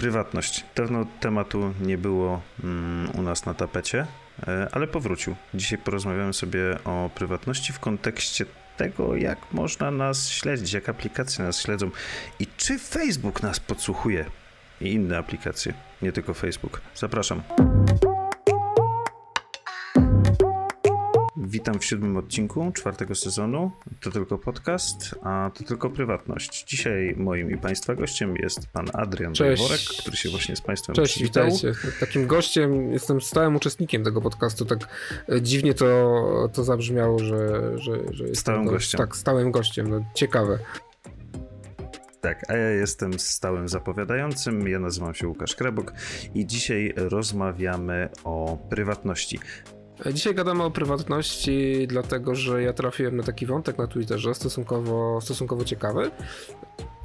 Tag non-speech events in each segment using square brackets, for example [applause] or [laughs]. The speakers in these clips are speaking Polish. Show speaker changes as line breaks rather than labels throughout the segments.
Prywatność. Dawno tematu nie było mm, u nas na tapecie, e, ale powrócił. Dzisiaj porozmawiamy sobie o prywatności w kontekście tego, jak można nas śledzić, jak aplikacje nas śledzą i czy Facebook nas podsłuchuje i inne aplikacje, nie tylko Facebook. Zapraszam. Witam w siódmym odcinku czwartego sezonu. To tylko podcast, a to tylko prywatność. Dzisiaj moim i Państwa gościem jest pan Adrian
Cześć.
Który się właśnie z Państwem
Cześć,
przywitał.
witajcie. Takim gościem, jestem stałym uczestnikiem tego podcastu. Tak e, dziwnie to, to zabrzmiało, że, że, że jestem
Stałym
go-
gościem.
Tak, stałym gościem. No, ciekawe.
Tak, a ja jestem stałym zapowiadającym. Ja nazywam się Łukasz Krebok i dzisiaj rozmawiamy o prywatności.
Dzisiaj gadamy o prywatności, dlatego że ja trafiłem na taki wątek na Twitterze stosunkowo, stosunkowo ciekawy,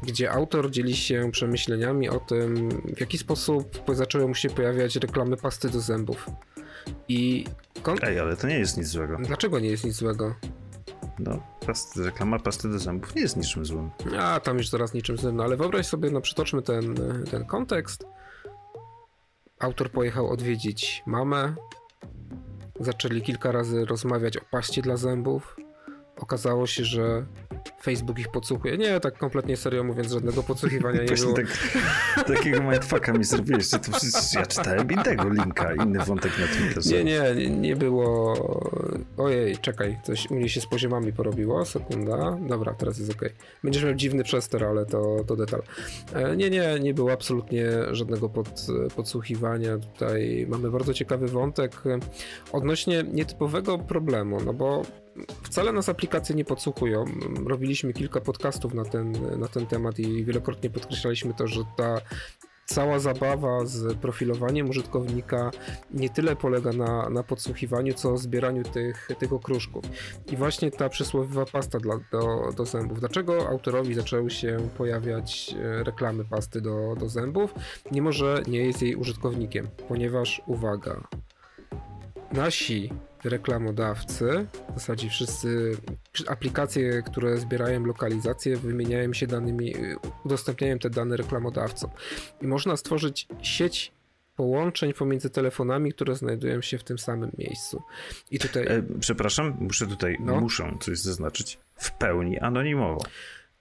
gdzie autor dzieli się przemyśleniami o tym, w jaki sposób zaczęły mu się pojawiać reklamy pasty do zębów. I kon-
Ej, ale to nie jest nic złego.
dlaczego nie jest nic złego?
No, reklama pasty do zębów nie jest niczym złym.
A, tam już zaraz niczym złym, no ale wyobraź sobie, no przytoczmy ten, ten kontekst. Autor pojechał odwiedzić mamę. Zaczęli kilka razy rozmawiać o paście dla zębów. Okazało się, że Facebook ich podsłuchuje. Nie, tak kompletnie serio mówiąc, żadnego podsłuchiwania nie [laughs] było.
tak, takiego mindfucka mi zrobiłeś, że to przecież ja czytałem innego linka, inny wątek na Twitterze.
Nie, nie, nie, nie było. Ojej, czekaj, coś u mnie się z poziomami porobiło. Sekunda. Dobra, teraz jest ok. Będziesz miał dziwny przester, ale to, to detal. E, Nie, nie, nie było absolutnie żadnego pod, podsłuchiwania. Tutaj mamy bardzo ciekawy wątek e, odnośnie nietypowego problemu, no bo wcale nas aplikacje nie podsłuchują. Robiliśmy kilka podcastów na ten, na ten temat i wielokrotnie podkreślaliśmy to, że ta cała zabawa z profilowaniem użytkownika nie tyle polega na, na podsłuchiwaniu, co zbieraniu tych, tych okruszków. I właśnie ta przysłowiowa pasta dla, do, do zębów. Dlaczego autorowi zaczęły się pojawiać e, reklamy pasty do, do zębów, mimo że nie jest jej użytkownikiem? Ponieważ, uwaga, nasi reklamodawcy, w zasadzie wszyscy aplikacje, które zbierają lokalizację, wymieniają się danymi, y, udostępniają te dane reklamodawcom. I można stworzyć sieć połączeń pomiędzy telefonami, które znajdują się w tym samym miejscu. I tutaj.
E, przepraszam, muszę tutaj,
No.
muszę coś zaznaczyć, w pełni anonimowo.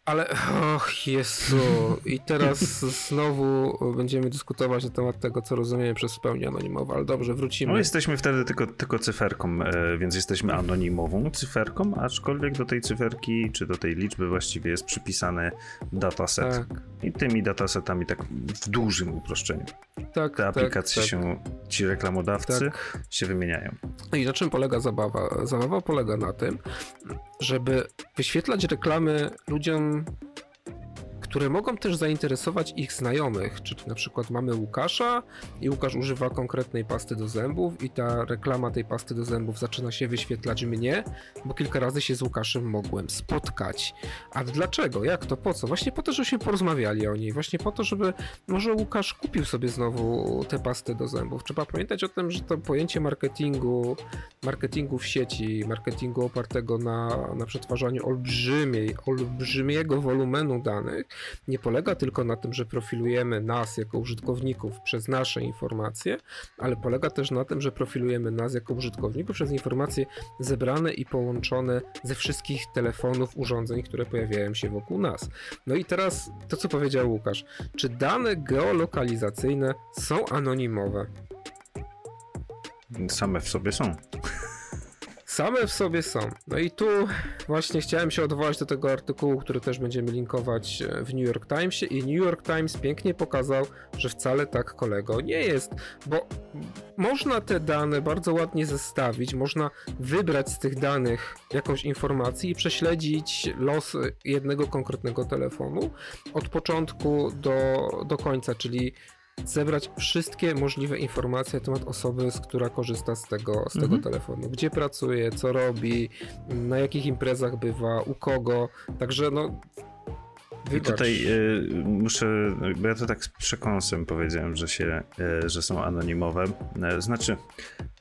Ale, och Jezu, i teraz znowu będziemy dyskutować na temat tego, co rozumiemy przez w pełni anonimowe, ale dobrze, wrócimy.
No jesteśmy wtedy tylko, tylko cyferką, e, więc jesteśmy anonimową cyferką, aczkolwiek do tej cyferki, czy do tej liczby właściwie jest przypisany dataset.
Tak,
I tymi datasetami tak w dużym uproszczeniu.
tak,
Te
tak,
aplikacje
tak,
się, ci reklamodawcy
tak.
się wymieniają.
I na czym polega zabawa? Zabawa polega na tym, żeby wyświetlać reklamy ludziom, które mogą też zainteresować ich znajomych. Czyli na przykład mamy Łukasza i Łukasz używa konkretnej pasty do zębów i ta reklama tej pasty do zębów zaczyna się wyświetlać mnie, bo kilka razy się z Łukaszem mogłem spotkać. A dlaczego? Jak to? Po co? Właśnie po to, żebyśmy porozmawiali o niej. Właśnie po to, żeby może Łukasz kupił sobie znowu tę pastę do zębów. Trzeba pamiętać o tym, że to pojęcie marketingu marketingu w sieci, marketingu opartego na, na przetwarzaniu olbrzymiej, olbrzymiego wolumenu danych, nie polega tylko na tym, że profilujemy nas jako użytkowników przez nasze informacje, ale polega też na tym, że profilujemy nas jako użytkowników przez informacje zebrane i połączone ze wszystkich telefonów, urządzeń, które pojawiają się wokół nas. No i teraz to, co powiedział Łukasz. Czy dane geolokalizacyjne są anonimowe?
Same w sobie są.
Same w sobie są. No i tu właśnie chciałem się odwołać do tego artykułu, który też będziemy linkować e, w New York Timesie. I New York Times pięknie pokazał, że wcale tak kolego nie jest, bo można te dane bardzo ładnie zestawić, można wybrać z tych danych jakąś informację i prześledzić los jednego konkretnego telefonu od początku do, do końca, czyli zebrać wszystkie możliwe informacje na temat osoby, z która korzysta z tego, z tego
Mhm.
telefonu. Gdzie pracuje, co robi, na jakich imprezach bywa, u kogo. Także no.
I tutaj y, muszę, bo ja to tak z przekąsem powiedziałem, że się, y, że są anonimowe. Y, znaczy,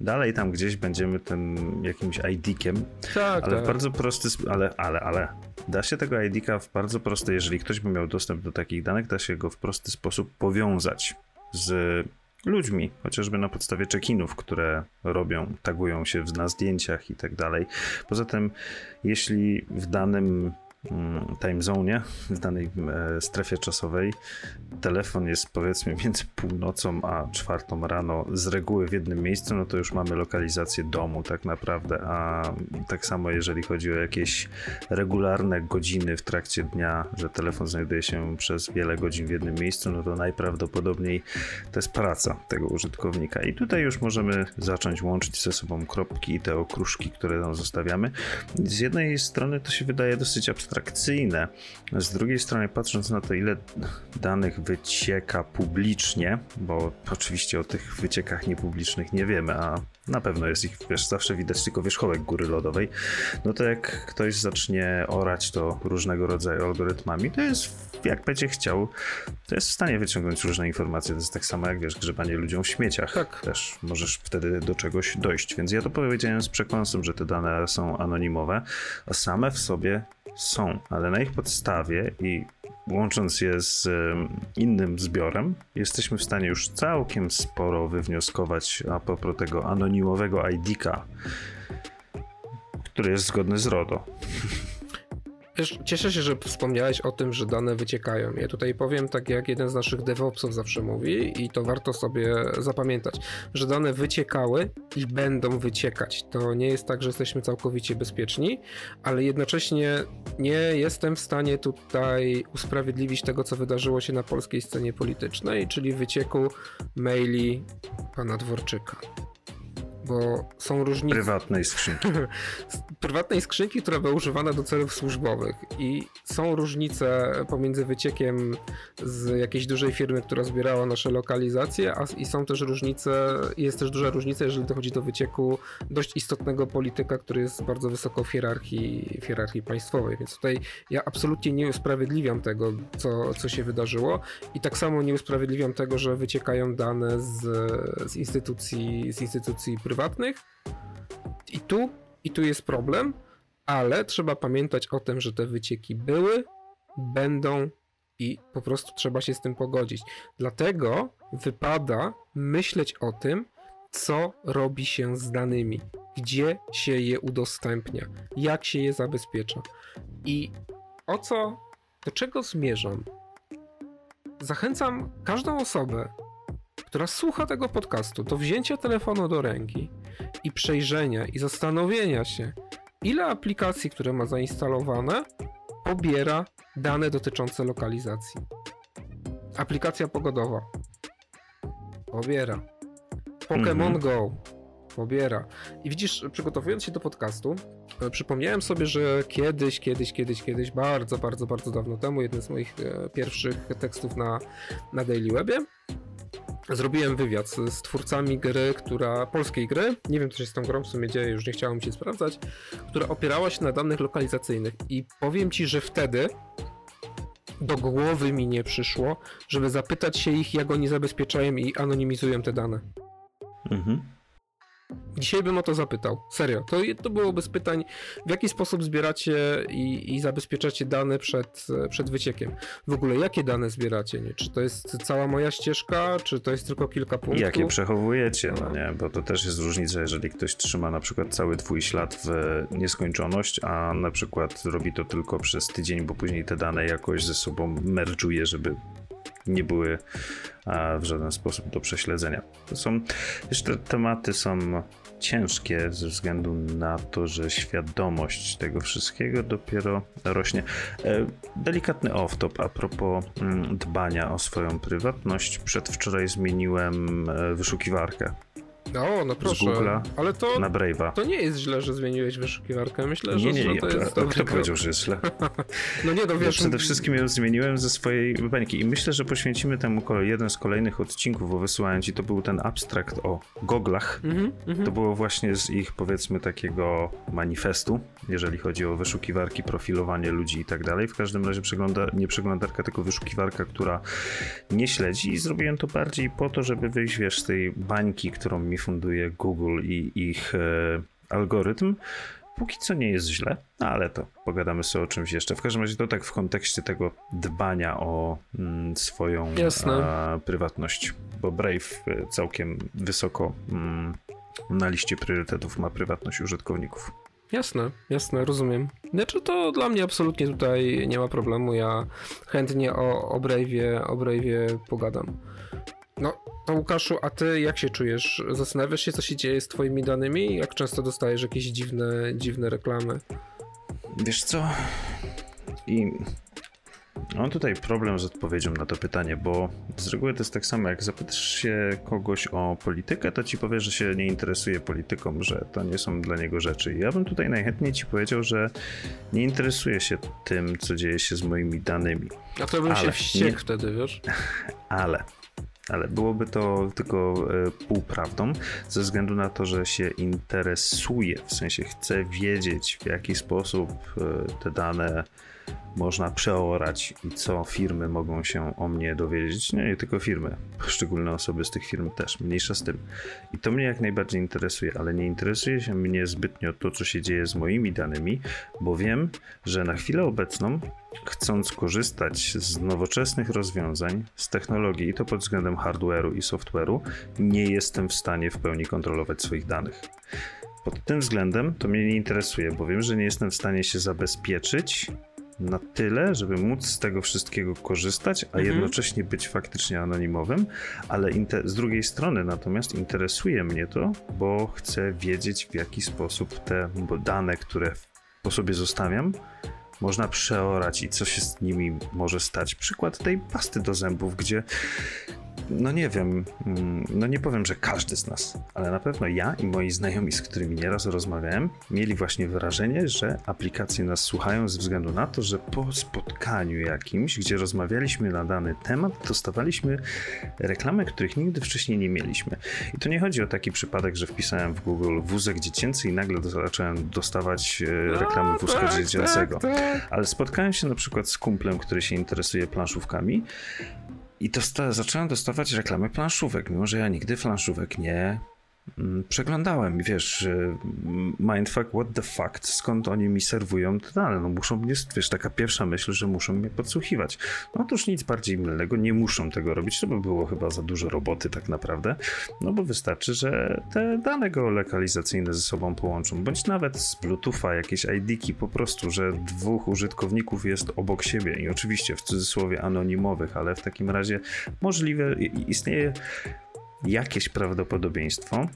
dalej tam gdzieś będziemy tym jakimś ID-kiem,
tak,
ale
tak.
w bardzo prosty, ale, ale, ale, da się tego ID-ka w bardzo prosty, jeżeli ktoś by miał dostęp do takich danych, da się go w prosty sposób powiązać. z ludźmi, chociażby na podstawie check-inów, które robią, tagują się na zdjęciach i tak dalej. Poza tym, jeśli w danym time zone, w danej e, strefie czasowej, telefon jest powiedzmy [laughs] między północą a czwartą rano. Z reguły w jednym miejscu, no to już mamy lokalizację domu tak naprawdę, a tak samo jeżeli chodzi o jakieś regularne godziny w trakcie dnia, że telefon znajduje się przez wiele godzin w jednym miejscu, no to najprawdopodobniej to jest praca tego użytkownika. I tutaj już możemy zacząć łączyć ze sobą kropki i te okruszki, które tam zostawiamy. Z jednej strony to się wydaje dosyć abstrakcyjne, abstrakcyjne. Z drugiej strony, patrząc na to, ile danych wycieka publicznie, bo oczywiście o tych wyciekach niepublicznych nie wiemy, a na pewno jest ich, wiesz, zawsze widać tylko wierzchołek góry lodowej, no to jak ktoś zacznie orać to różnego rodzaju algorytmami, to jest, jak będzie chciał, to jest w stanie wyciągnąć różne informacje. To jest tak samo jak, wiesz, grzebanie ludziom w śmieciach. Tak. Też możesz wtedy do czegoś dojść. Więc ja to powiedziałem z przekąsem, że te dane są anonimowe, a same w sobie są, ale na ich podstawie i łącząc je z innym zbiorem, jesteśmy w stanie już całkiem sporo wywnioskować a propos tego anonimowego ID-ka, który jest zgodny z RODO.
Wiesz, cieszę się, że wspomniałeś o tym, że dane wyciekają. Ja tutaj powiem tak, jak jeden z naszych DevOpsów zawsze mówi, i to warto sobie zapamiętać, że dane wyciekały i będą wyciekać. To nie jest tak, że jesteśmy całkowicie bezpieczni, ale jednocześnie nie jestem w stanie tutaj usprawiedliwić tego, co wydarzyło się na polskiej scenie politycznej, czyli wycieku maili pana Dworczyka bo są różnice.
Prywatnej skrzynki. [laughs]
Prywatnej skrzynki, która była używana do celów służbowych i są różnice pomiędzy wyciekiem z jakiejś dużej firmy, która zbierała nasze lokalizacje, a i są też różnice, jest też duża różnica, jeżeli dochodzi do wycieku dość istotnego polityka, który jest bardzo wysoko w hierarchii, w hierarchii państwowej, więc tutaj ja absolutnie nie usprawiedliwiam tego, co, co się wydarzyło i tak samo nie usprawiedliwiam tego, że wyciekają dane z, z instytucji, z instytucji prywatnych prywatnych. I tu, i tu jest problem, ale trzeba pamiętać o tym, że te wycieki były, będą i po prostu trzeba się z tym pogodzić. Dlatego wypada myśleć o tym, co robi się z danymi, gdzie się je udostępnia, jak się je zabezpiecza i o co, do czego zmierzam. Zachęcam każdą osobę, która słucha tego podcastu, do wzięcia telefonu do ręki i przejrzenia i zastanowienia się, ile aplikacji, które ma zainstalowane, pobiera dane dotyczące lokalizacji. Aplikacja pogodowa pobiera. Pokémon mhm. Go pobiera. I widzisz, przygotowując się do podcastu, e, przypomniałem sobie, że kiedyś, kiedyś, kiedyś, kiedyś, bardzo, bardzo, bardzo dawno temu, jeden z moich e, pierwszych tekstów na, na Daily Webie, Zrobiłem wywiad z, twórcami gry, która. polskiej gry. Nie wiem, co się z tą grą w sumie dzieje, już nie chciałem się sprawdzać. Która opierała się na danych lokalizacyjnych. I powiem ci, że wtedy do głowy mi nie przyszło, żeby zapytać się ich, jak oni zabezpieczają i anonimizują te dane. Mhm. Dzisiaj bym o to zapytał. Serio. To, to byłoby z pytań, w jaki sposób zbieracie i, i zabezpieczacie dane przed, przed wyciekiem. W ogóle, jakie dane zbieracie? Nie? Czy to jest cała moja ścieżka, czy to jest tylko kilka punktów?
Jakie przechowujecie, no nie? Bo to też jest różnica, jeżeli ktoś trzyma na przykład cały twój ślad w nieskończoność, a na przykład robi to tylko przez tydzień, bo później te dane jakoś ze sobą merge'uje, żeby nie były w żaden sposób do prześledzenia. To są, wiesz, te tematy są ciężkie ze względu na to, że świadomość tego wszystkiego dopiero rośnie. E, delikatny off-top a propos mm, dbania o swoją prywatność. Przedwczoraj zmieniłem e, wyszukiwarkę
o, no proszę.
ale to, na Brave'a.
To nie jest źle, że zmieniłeś wyszukiwarkę. Myślę, że, nie, nie, to jest
a, Kto powiedział, że jest źle? [laughs]
no nie, no wiesz... Ja
przede wszystkim ją zmieniłem ze swojej bańki i myślę, że poświęcimy temu jeden z kolejnych odcinków, bo wysłałem ci, to był ten abstrakt o goglach. Mm -hmm, to było właśnie z ich, powiedzmy, takiego manifestu, jeżeli chodzi o wyszukiwarki, profilowanie ludzi i tak dalej. W każdym razie przegląda, nie przeglądarka, tylko wyszukiwarka, która nie śledzi i zrobiłem to bardziej po to, żeby wyjść, wiesz, z tej bańki, którą mi funduje Google i ich e, algorytm. Póki co nie jest źle, no ale to pogadamy sobie o czymś jeszcze. W każdym razie to tak w kontekście tego dbania o mm, swoją a, prywatność. bo Brave e, całkiem wysoko mm, na liście priorytetów ma prywatność użytkowników.
Jasne, jasne, rozumiem. Znaczy to dla mnie absolutnie tutaj nie ma problemu. Ja chętnie o, o Brave'ie, o Brave'ie pogadam. No, to Łukaszu, a ty jak się czujesz? Zastanawiasz się, co się dzieje z twoimi danymi? Jak często dostajesz jakieś dziwne, dziwne reklamy?
Wiesz co? I Mam tutaj problem z odpowiedzią na to pytanie, bo z reguły to jest tak samo, jak zapytasz się kogoś o politykę, to ci powie, że się nie interesuje polityką, że to nie są dla niego rzeczy. I ja bym tutaj najchętniej ci powiedział, że nie interesuje się tym, co dzieje się z moimi danymi.
A to bym Ale się wściekł nie... wtedy, wiesz? [laughs]
Ale ale byłoby to tylko e, półprawdą, ze względu na to, że się interesuje, w sensie chcę wiedzieć, w jaki sposób e, te dane można przeorać i co firmy mogą się o mnie dowiedzieć. Nie, nie tylko firmy, poszczególne osoby z tych firm też, mniejsza z tym. I to mnie jak najbardziej interesuje, ale nie interesuje się mnie zbytnio to, co się dzieje z moimi danymi, bo wiem, że na chwilę obecną, chcąc korzystać z nowoczesnych rozwiązań, z technologii, i to pod względem hardware'u i software'u, nie jestem w stanie w pełni kontrolować swoich danych. Pod tym względem to mnie nie interesuje, bo wiem, że nie jestem w stanie się zabezpieczyć na tyle, żeby móc z tego wszystkiego korzystać, a mhm. jednocześnie być faktycznie anonimowym, ale z drugiej strony natomiast interesuje mnie to, bo chcę wiedzieć w jaki sposób te dane, które po sobie zostawiam, można przeorać i co się z nimi może stać. Przykład tej pasty do zębów, gdzie no nie wiem, mm, no nie powiem, że każdy z nas, ale na pewno ja i moi znajomi, z którymi nieraz rozmawiałem, mieli właśnie wrażenie, że aplikacje nas słuchają ze względu na to, że po spotkaniu jakimś, gdzie rozmawialiśmy na dany temat, dostawaliśmy reklamy, których nigdy wcześniej nie mieliśmy. I to nie chodzi o taki przypadek, że wpisałem w Google wózek dziecięcy i nagle zacząłem dostawać reklamy wózka tak, dziecięcego. Tak, tak. Ale spotkałem się na przykład z kumplem, który się interesuje planszówkami i dosta zacząłem dostawać reklamy planszówek, mimo że ja nigdy planszówek nie przeglądałem i wiesz, mindfuck, what the fuck, skąd oni mi serwują te dane, no muszą mnie, wiesz, taka pierwsza myśl, że muszą mnie podsłuchiwać. No otóż nic bardziej mylnego, nie muszą tego robić, to by było chyba za dużo roboty tak naprawdę, no bo wystarczy, że te dane geolokalizacyjne ze sobą połączą, bądź nawet z Bluetootha jakieś ID-ki po prostu, że dwóch użytkowników jest obok siebie i oczywiście w cudzysłowie anonimowych, ale w takim razie możliwe, istnieje jakieś prawdopodobieństwo,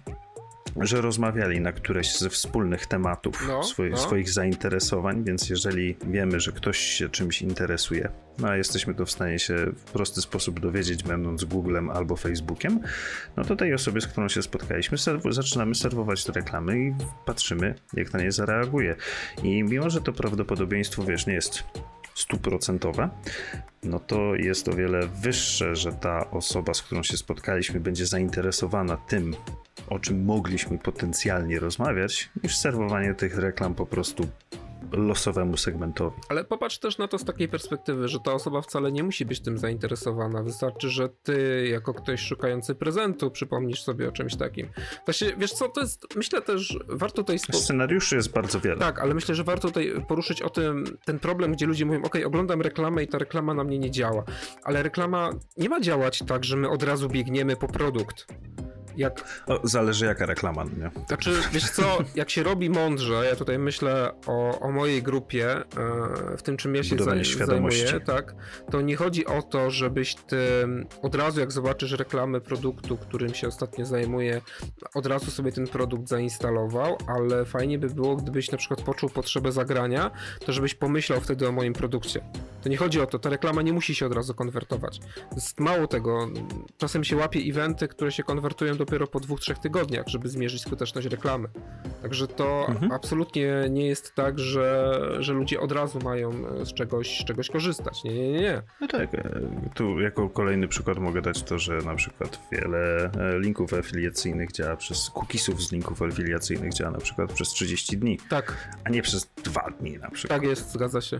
że rozmawiali na któreś ze wspólnych tematów no, swoich, no. swoich zainteresowań, więc jeżeli wiemy, że ktoś się czymś interesuje, no a jesteśmy to w stanie się w prosty sposób dowiedzieć, będąc Googlem albo Facebookiem, no to tej osobie, z którą się spotkaliśmy, serw zaczynamy serwować te reklamy i patrzymy, jak na nie zareaguje. I mimo, że to prawdopodobieństwo, wiesz, nie jest stuprocentowe, no to jest o wiele wyższe, że ta osoba, z którą się spotkaliśmy, będzie zainteresowana tym, o czym mogliśmy potencjalnie rozmawiać, niż serwowanie tych reklam po prostu losowemu segmentowi.
Ale popatrz też na to z takiej perspektywy, że ta osoba wcale nie musi być tym zainteresowana. Wystarczy, że ty, jako ktoś szukający prezentu, przypomnisz sobie o czymś takim. Właśnie, wiesz co, to jest, myślę też, warto tutaj...
Spo... Scenariuszy jest bardzo wiele.
Tak, ale myślę, że warto tutaj poruszyć o tym, ten problem, gdzie ludzie mówią, ok, oglądam reklamę i ta reklama na mnie nie działa. Ale reklama nie ma działać tak, że my od razu biegniemy po produkt jak...
O, zależy jaka reklama, nie?
Znaczy, wiesz co, jak się robi mądrze, ja tutaj myślę o, o mojej grupie, e, w tym czym ja się zaj zajmuję, tak, to nie chodzi o to, żebyś ty od razu jak zobaczysz reklamę produktu, którym się ostatnio zajmuję, od razu sobie ten produkt zainstalował, ale fajnie by było, gdybyś na przykład poczuł potrzebę zagrania, to żebyś pomyślał wtedy o moim produkcie. To nie chodzi o to, ta reklama nie musi się od razu konwertować. Jest mało tego, czasem się łapie eventy, które się konwertują do dopiero po dwóch, trzech tygodniach, żeby zmierzyć skuteczność reklamy. Także to mhm. absolutnie nie jest tak, że, że ludzie od razu mają e, z czegoś, z czegoś korzystać. Nie, nie, nie.
No tak, e, tu jako kolejny przykład mogę dać to, że na przykład wiele e, linków afiliacyjnych działa przez cookiesów z linków afiliacyjnych działa na przykład przez 30 dni.
Tak.
A nie przez dwa dni na przykład.
Tak jest, zgadza się.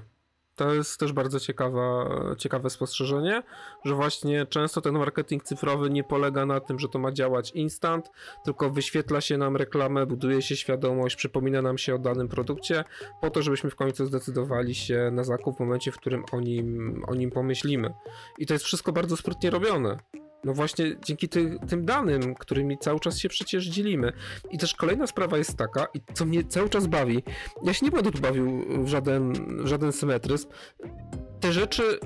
To jest też bardzo ciekawa, ciekawe spostrzeżenie, że właśnie często ten marketing cyfrowy nie polega na tym, że to ma działać instant, tylko wyświetla się nam reklamę, buduje się świadomość, przypomina nam się o danym produkcie, po to, żebyśmy w końcu zdecydowali się na zakup w momencie, w którym o nim, o nim pomyślimy. I to jest wszystko bardzo sprytnie robione. No właśnie dzięki ty, tym danym, którymi cały czas się przecież dzielimy. I też kolejna sprawa jest taka, i co mnie cały czas bawi, ja się nie będę tu bawił w żaden, w żaden symetryzm, te rzeczy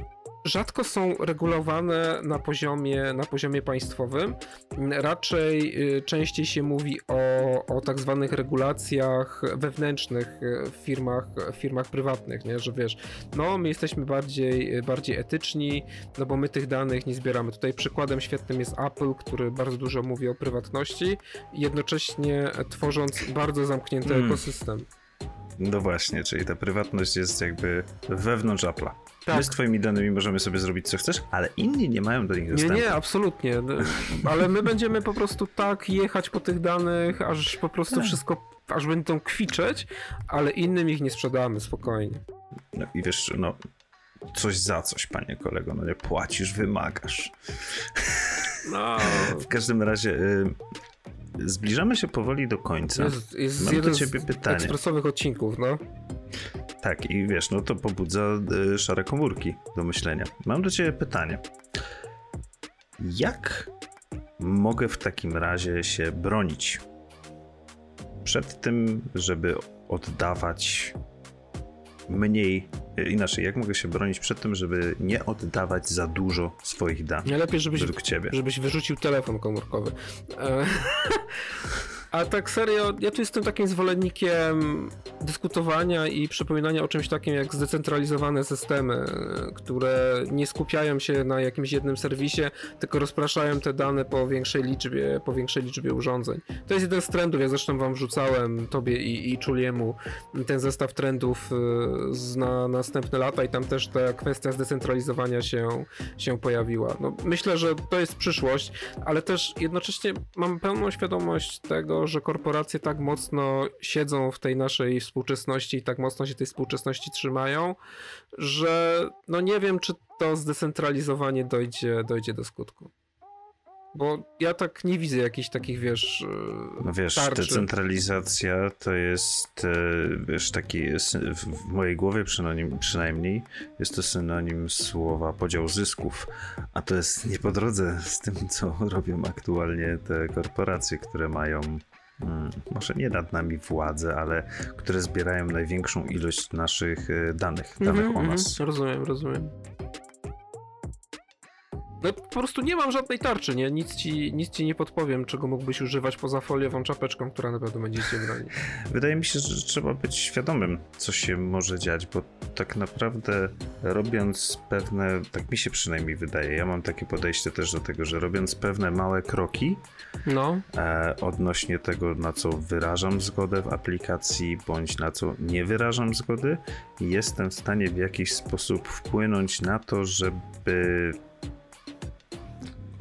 rzadko są regulowane na poziomie, na poziomie państwowym. Raczej y, częściej się mówi o, o tak zwanych regulacjach wewnętrznych w firmach, w firmach prywatnych, nie? że wiesz, no my jesteśmy bardziej, bardziej etyczni, no bo my tych danych nie zbieramy. Tutaj przykładem świetnym jest Apple, który bardzo dużo mówi o prywatności, jednocześnie tworząc bardzo zamknięty mm. ekosystem.
No właśnie, czyli ta prywatność jest jakby wewnątrz Apple'a. Tak. My z twoimi danymi możemy sobie zrobić co chcesz, ale inni nie mają do nich dostępu.
Nie, nie, absolutnie. [laughs] Ale my będziemy po prostu tak jechać po tych danych, aż po prostu tak. wszystko, aż będą kwiczeć, ale innym ich nie sprzedamy, spokojnie.
No i wiesz, no coś za coś, panie kolego, no nie płacisz, wymagasz. No. [laughs] w każdym razie y, zbliżamy się powoli do końca.
Jest, jest Mam do ciebie pytanie. ekspresowych odcinków, no.
Tak, i wiesz, no to pobudza y, szare komórki do myślenia. Mam do ciebie pytanie. Jak mogę w takim razie się bronić przed tym, żeby oddawać mniej, y, inaczej, jak mogę się bronić przed tym, żeby nie oddawać za dużo swoich danych?
Najlepiej, żebyś, ciebie. żebyś wyrzucił telefon komórkowy. E, [laughs] A tak serio, ja tu jestem takim zwolennikiem dyskutowania i przypominania o czymś takim jak zdecentralizowane systemy, które nie skupiają się na jakimś jednym serwisie, tylko rozpraszają te dane po większej liczbie, po większej liczbie urządzeń. To jest jeden z trendów, ja zresztą wam wrzucałem, tobie i, i Czuliemu, ten zestaw trendów y, na następne lata i tam też ta kwestia zdecentralizowania się, się pojawiła. No, myślę, że to jest przyszłość, ale też jednocześnie mam pełną świadomość tego, że korporacje tak mocno siedzą w tej naszej współczesności i tak mocno się tej współczesności trzymają, że no nie wiem, czy to zdecentralizowanie dojdzie, dojdzie do skutku. Bo ja tak nie widzę jakichś takich, wiesz.
E, no wiesz, tarczy. decentralizacja to jest, e, wiesz, taki w mojej głowie przynajmniej, przynajmniej jest to synonim słowa podział zysków, a to jest nie po drodze z tym, co [laughs] robią aktualnie te korporacje, które mają może nie nad nami władzę, ale które zbierają największą ilość naszych e, danych, danych mm -hmm, o nas.
rozumiem, rozumiem. No po prostu nie mam żadnej tarczy, nie? Nic ci, nic ci nie podpowiem, czego mógłbyś używać poza foliową czapeczką, która na pewno będzie cię bronić. [laughs]
Wydaje mi się, że trzeba być świadomym, co się może dziać, bo tak naprawdę robiąc pewne, tak mi się przynajmniej wydaje, ja mam takie podejście też do tego, że robiąc pewne małe kroki no. e, odnośnie tego, na co wyrażam zgodę w aplikacji, bądź na co nie wyrażam zgody, jestem w stanie w jakiś sposób wpłynąć na to, żeby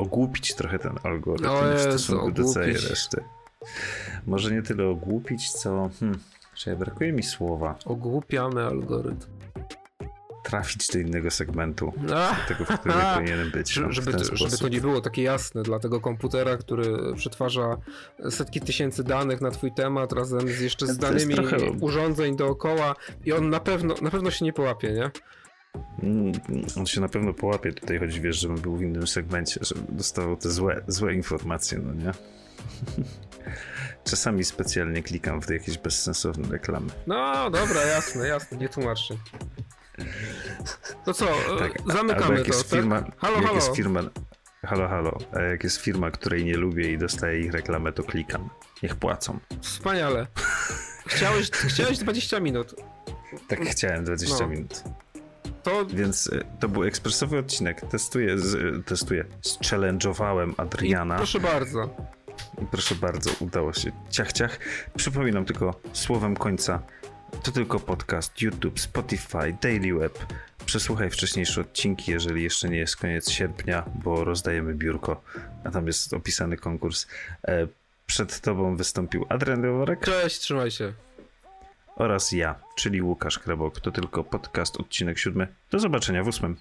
ogłupić trochę ten algorytm o Jezu, w stosunku do całej reszty. Może nie tyle ogłupić, co... Hmm, czy brakuje mi słowa.
Ogłupiamy algorytm
trafić do innego segmentu, Ach, tego, w którym [laughs] powinienem być.
No, żeby, to, żeby to nie było takie jasne dla tego komputera, który przetwarza setki tysięcy danych na twój temat razem z jeszcze z danymi trochę... urządzeń dookoła i on na pewno, na pewno się nie połapie, nie?
Mm, on się na pewno połapie. Tutaj chodzi, wiesz, żebym był w innym segmencie, żeby dostawał te złe, złe informacje, no nie? [laughs] Czasami specjalnie klikam w jakieś bezsensowne reklamy.
No, dobra, jasne, jasne, nie tłumacz się. To co, e, tak, zamykamy jak to, jest tak? firma,
Halo, jak halo. Jest firma, halo, halo. A jak jest firma, której nie lubię i dostaję ich reklamę, to klikam. Niech płacą.
Wspaniale. Chciałeś, chciałeś 20 minut.
Tak, chciałem 20 no. minut. To... Więc y, to był ekspresowy odcinek. Testuję, z, testuję. Challenge'owałem Adriana.
I proszę bardzo.
I proszę bardzo, udało się. Ciach, ciach. Przypominam tylko słowem końca. To tylko podcast, YouTube, Spotify, Daily Web. Przesłuchaj wcześniejsze odcinki, jeżeli jeszcze nie jest koniec sierpnia, bo rozdajemy biurko, a tam jest opisany konkurs. E, przed tobą wystąpił Adrian Leworek.
Cześć, trzymaj się
oraz ja, czyli Łukasz Krebok. To tylko podcast, odcinek siódmy. Do zobaczenia w ósmym.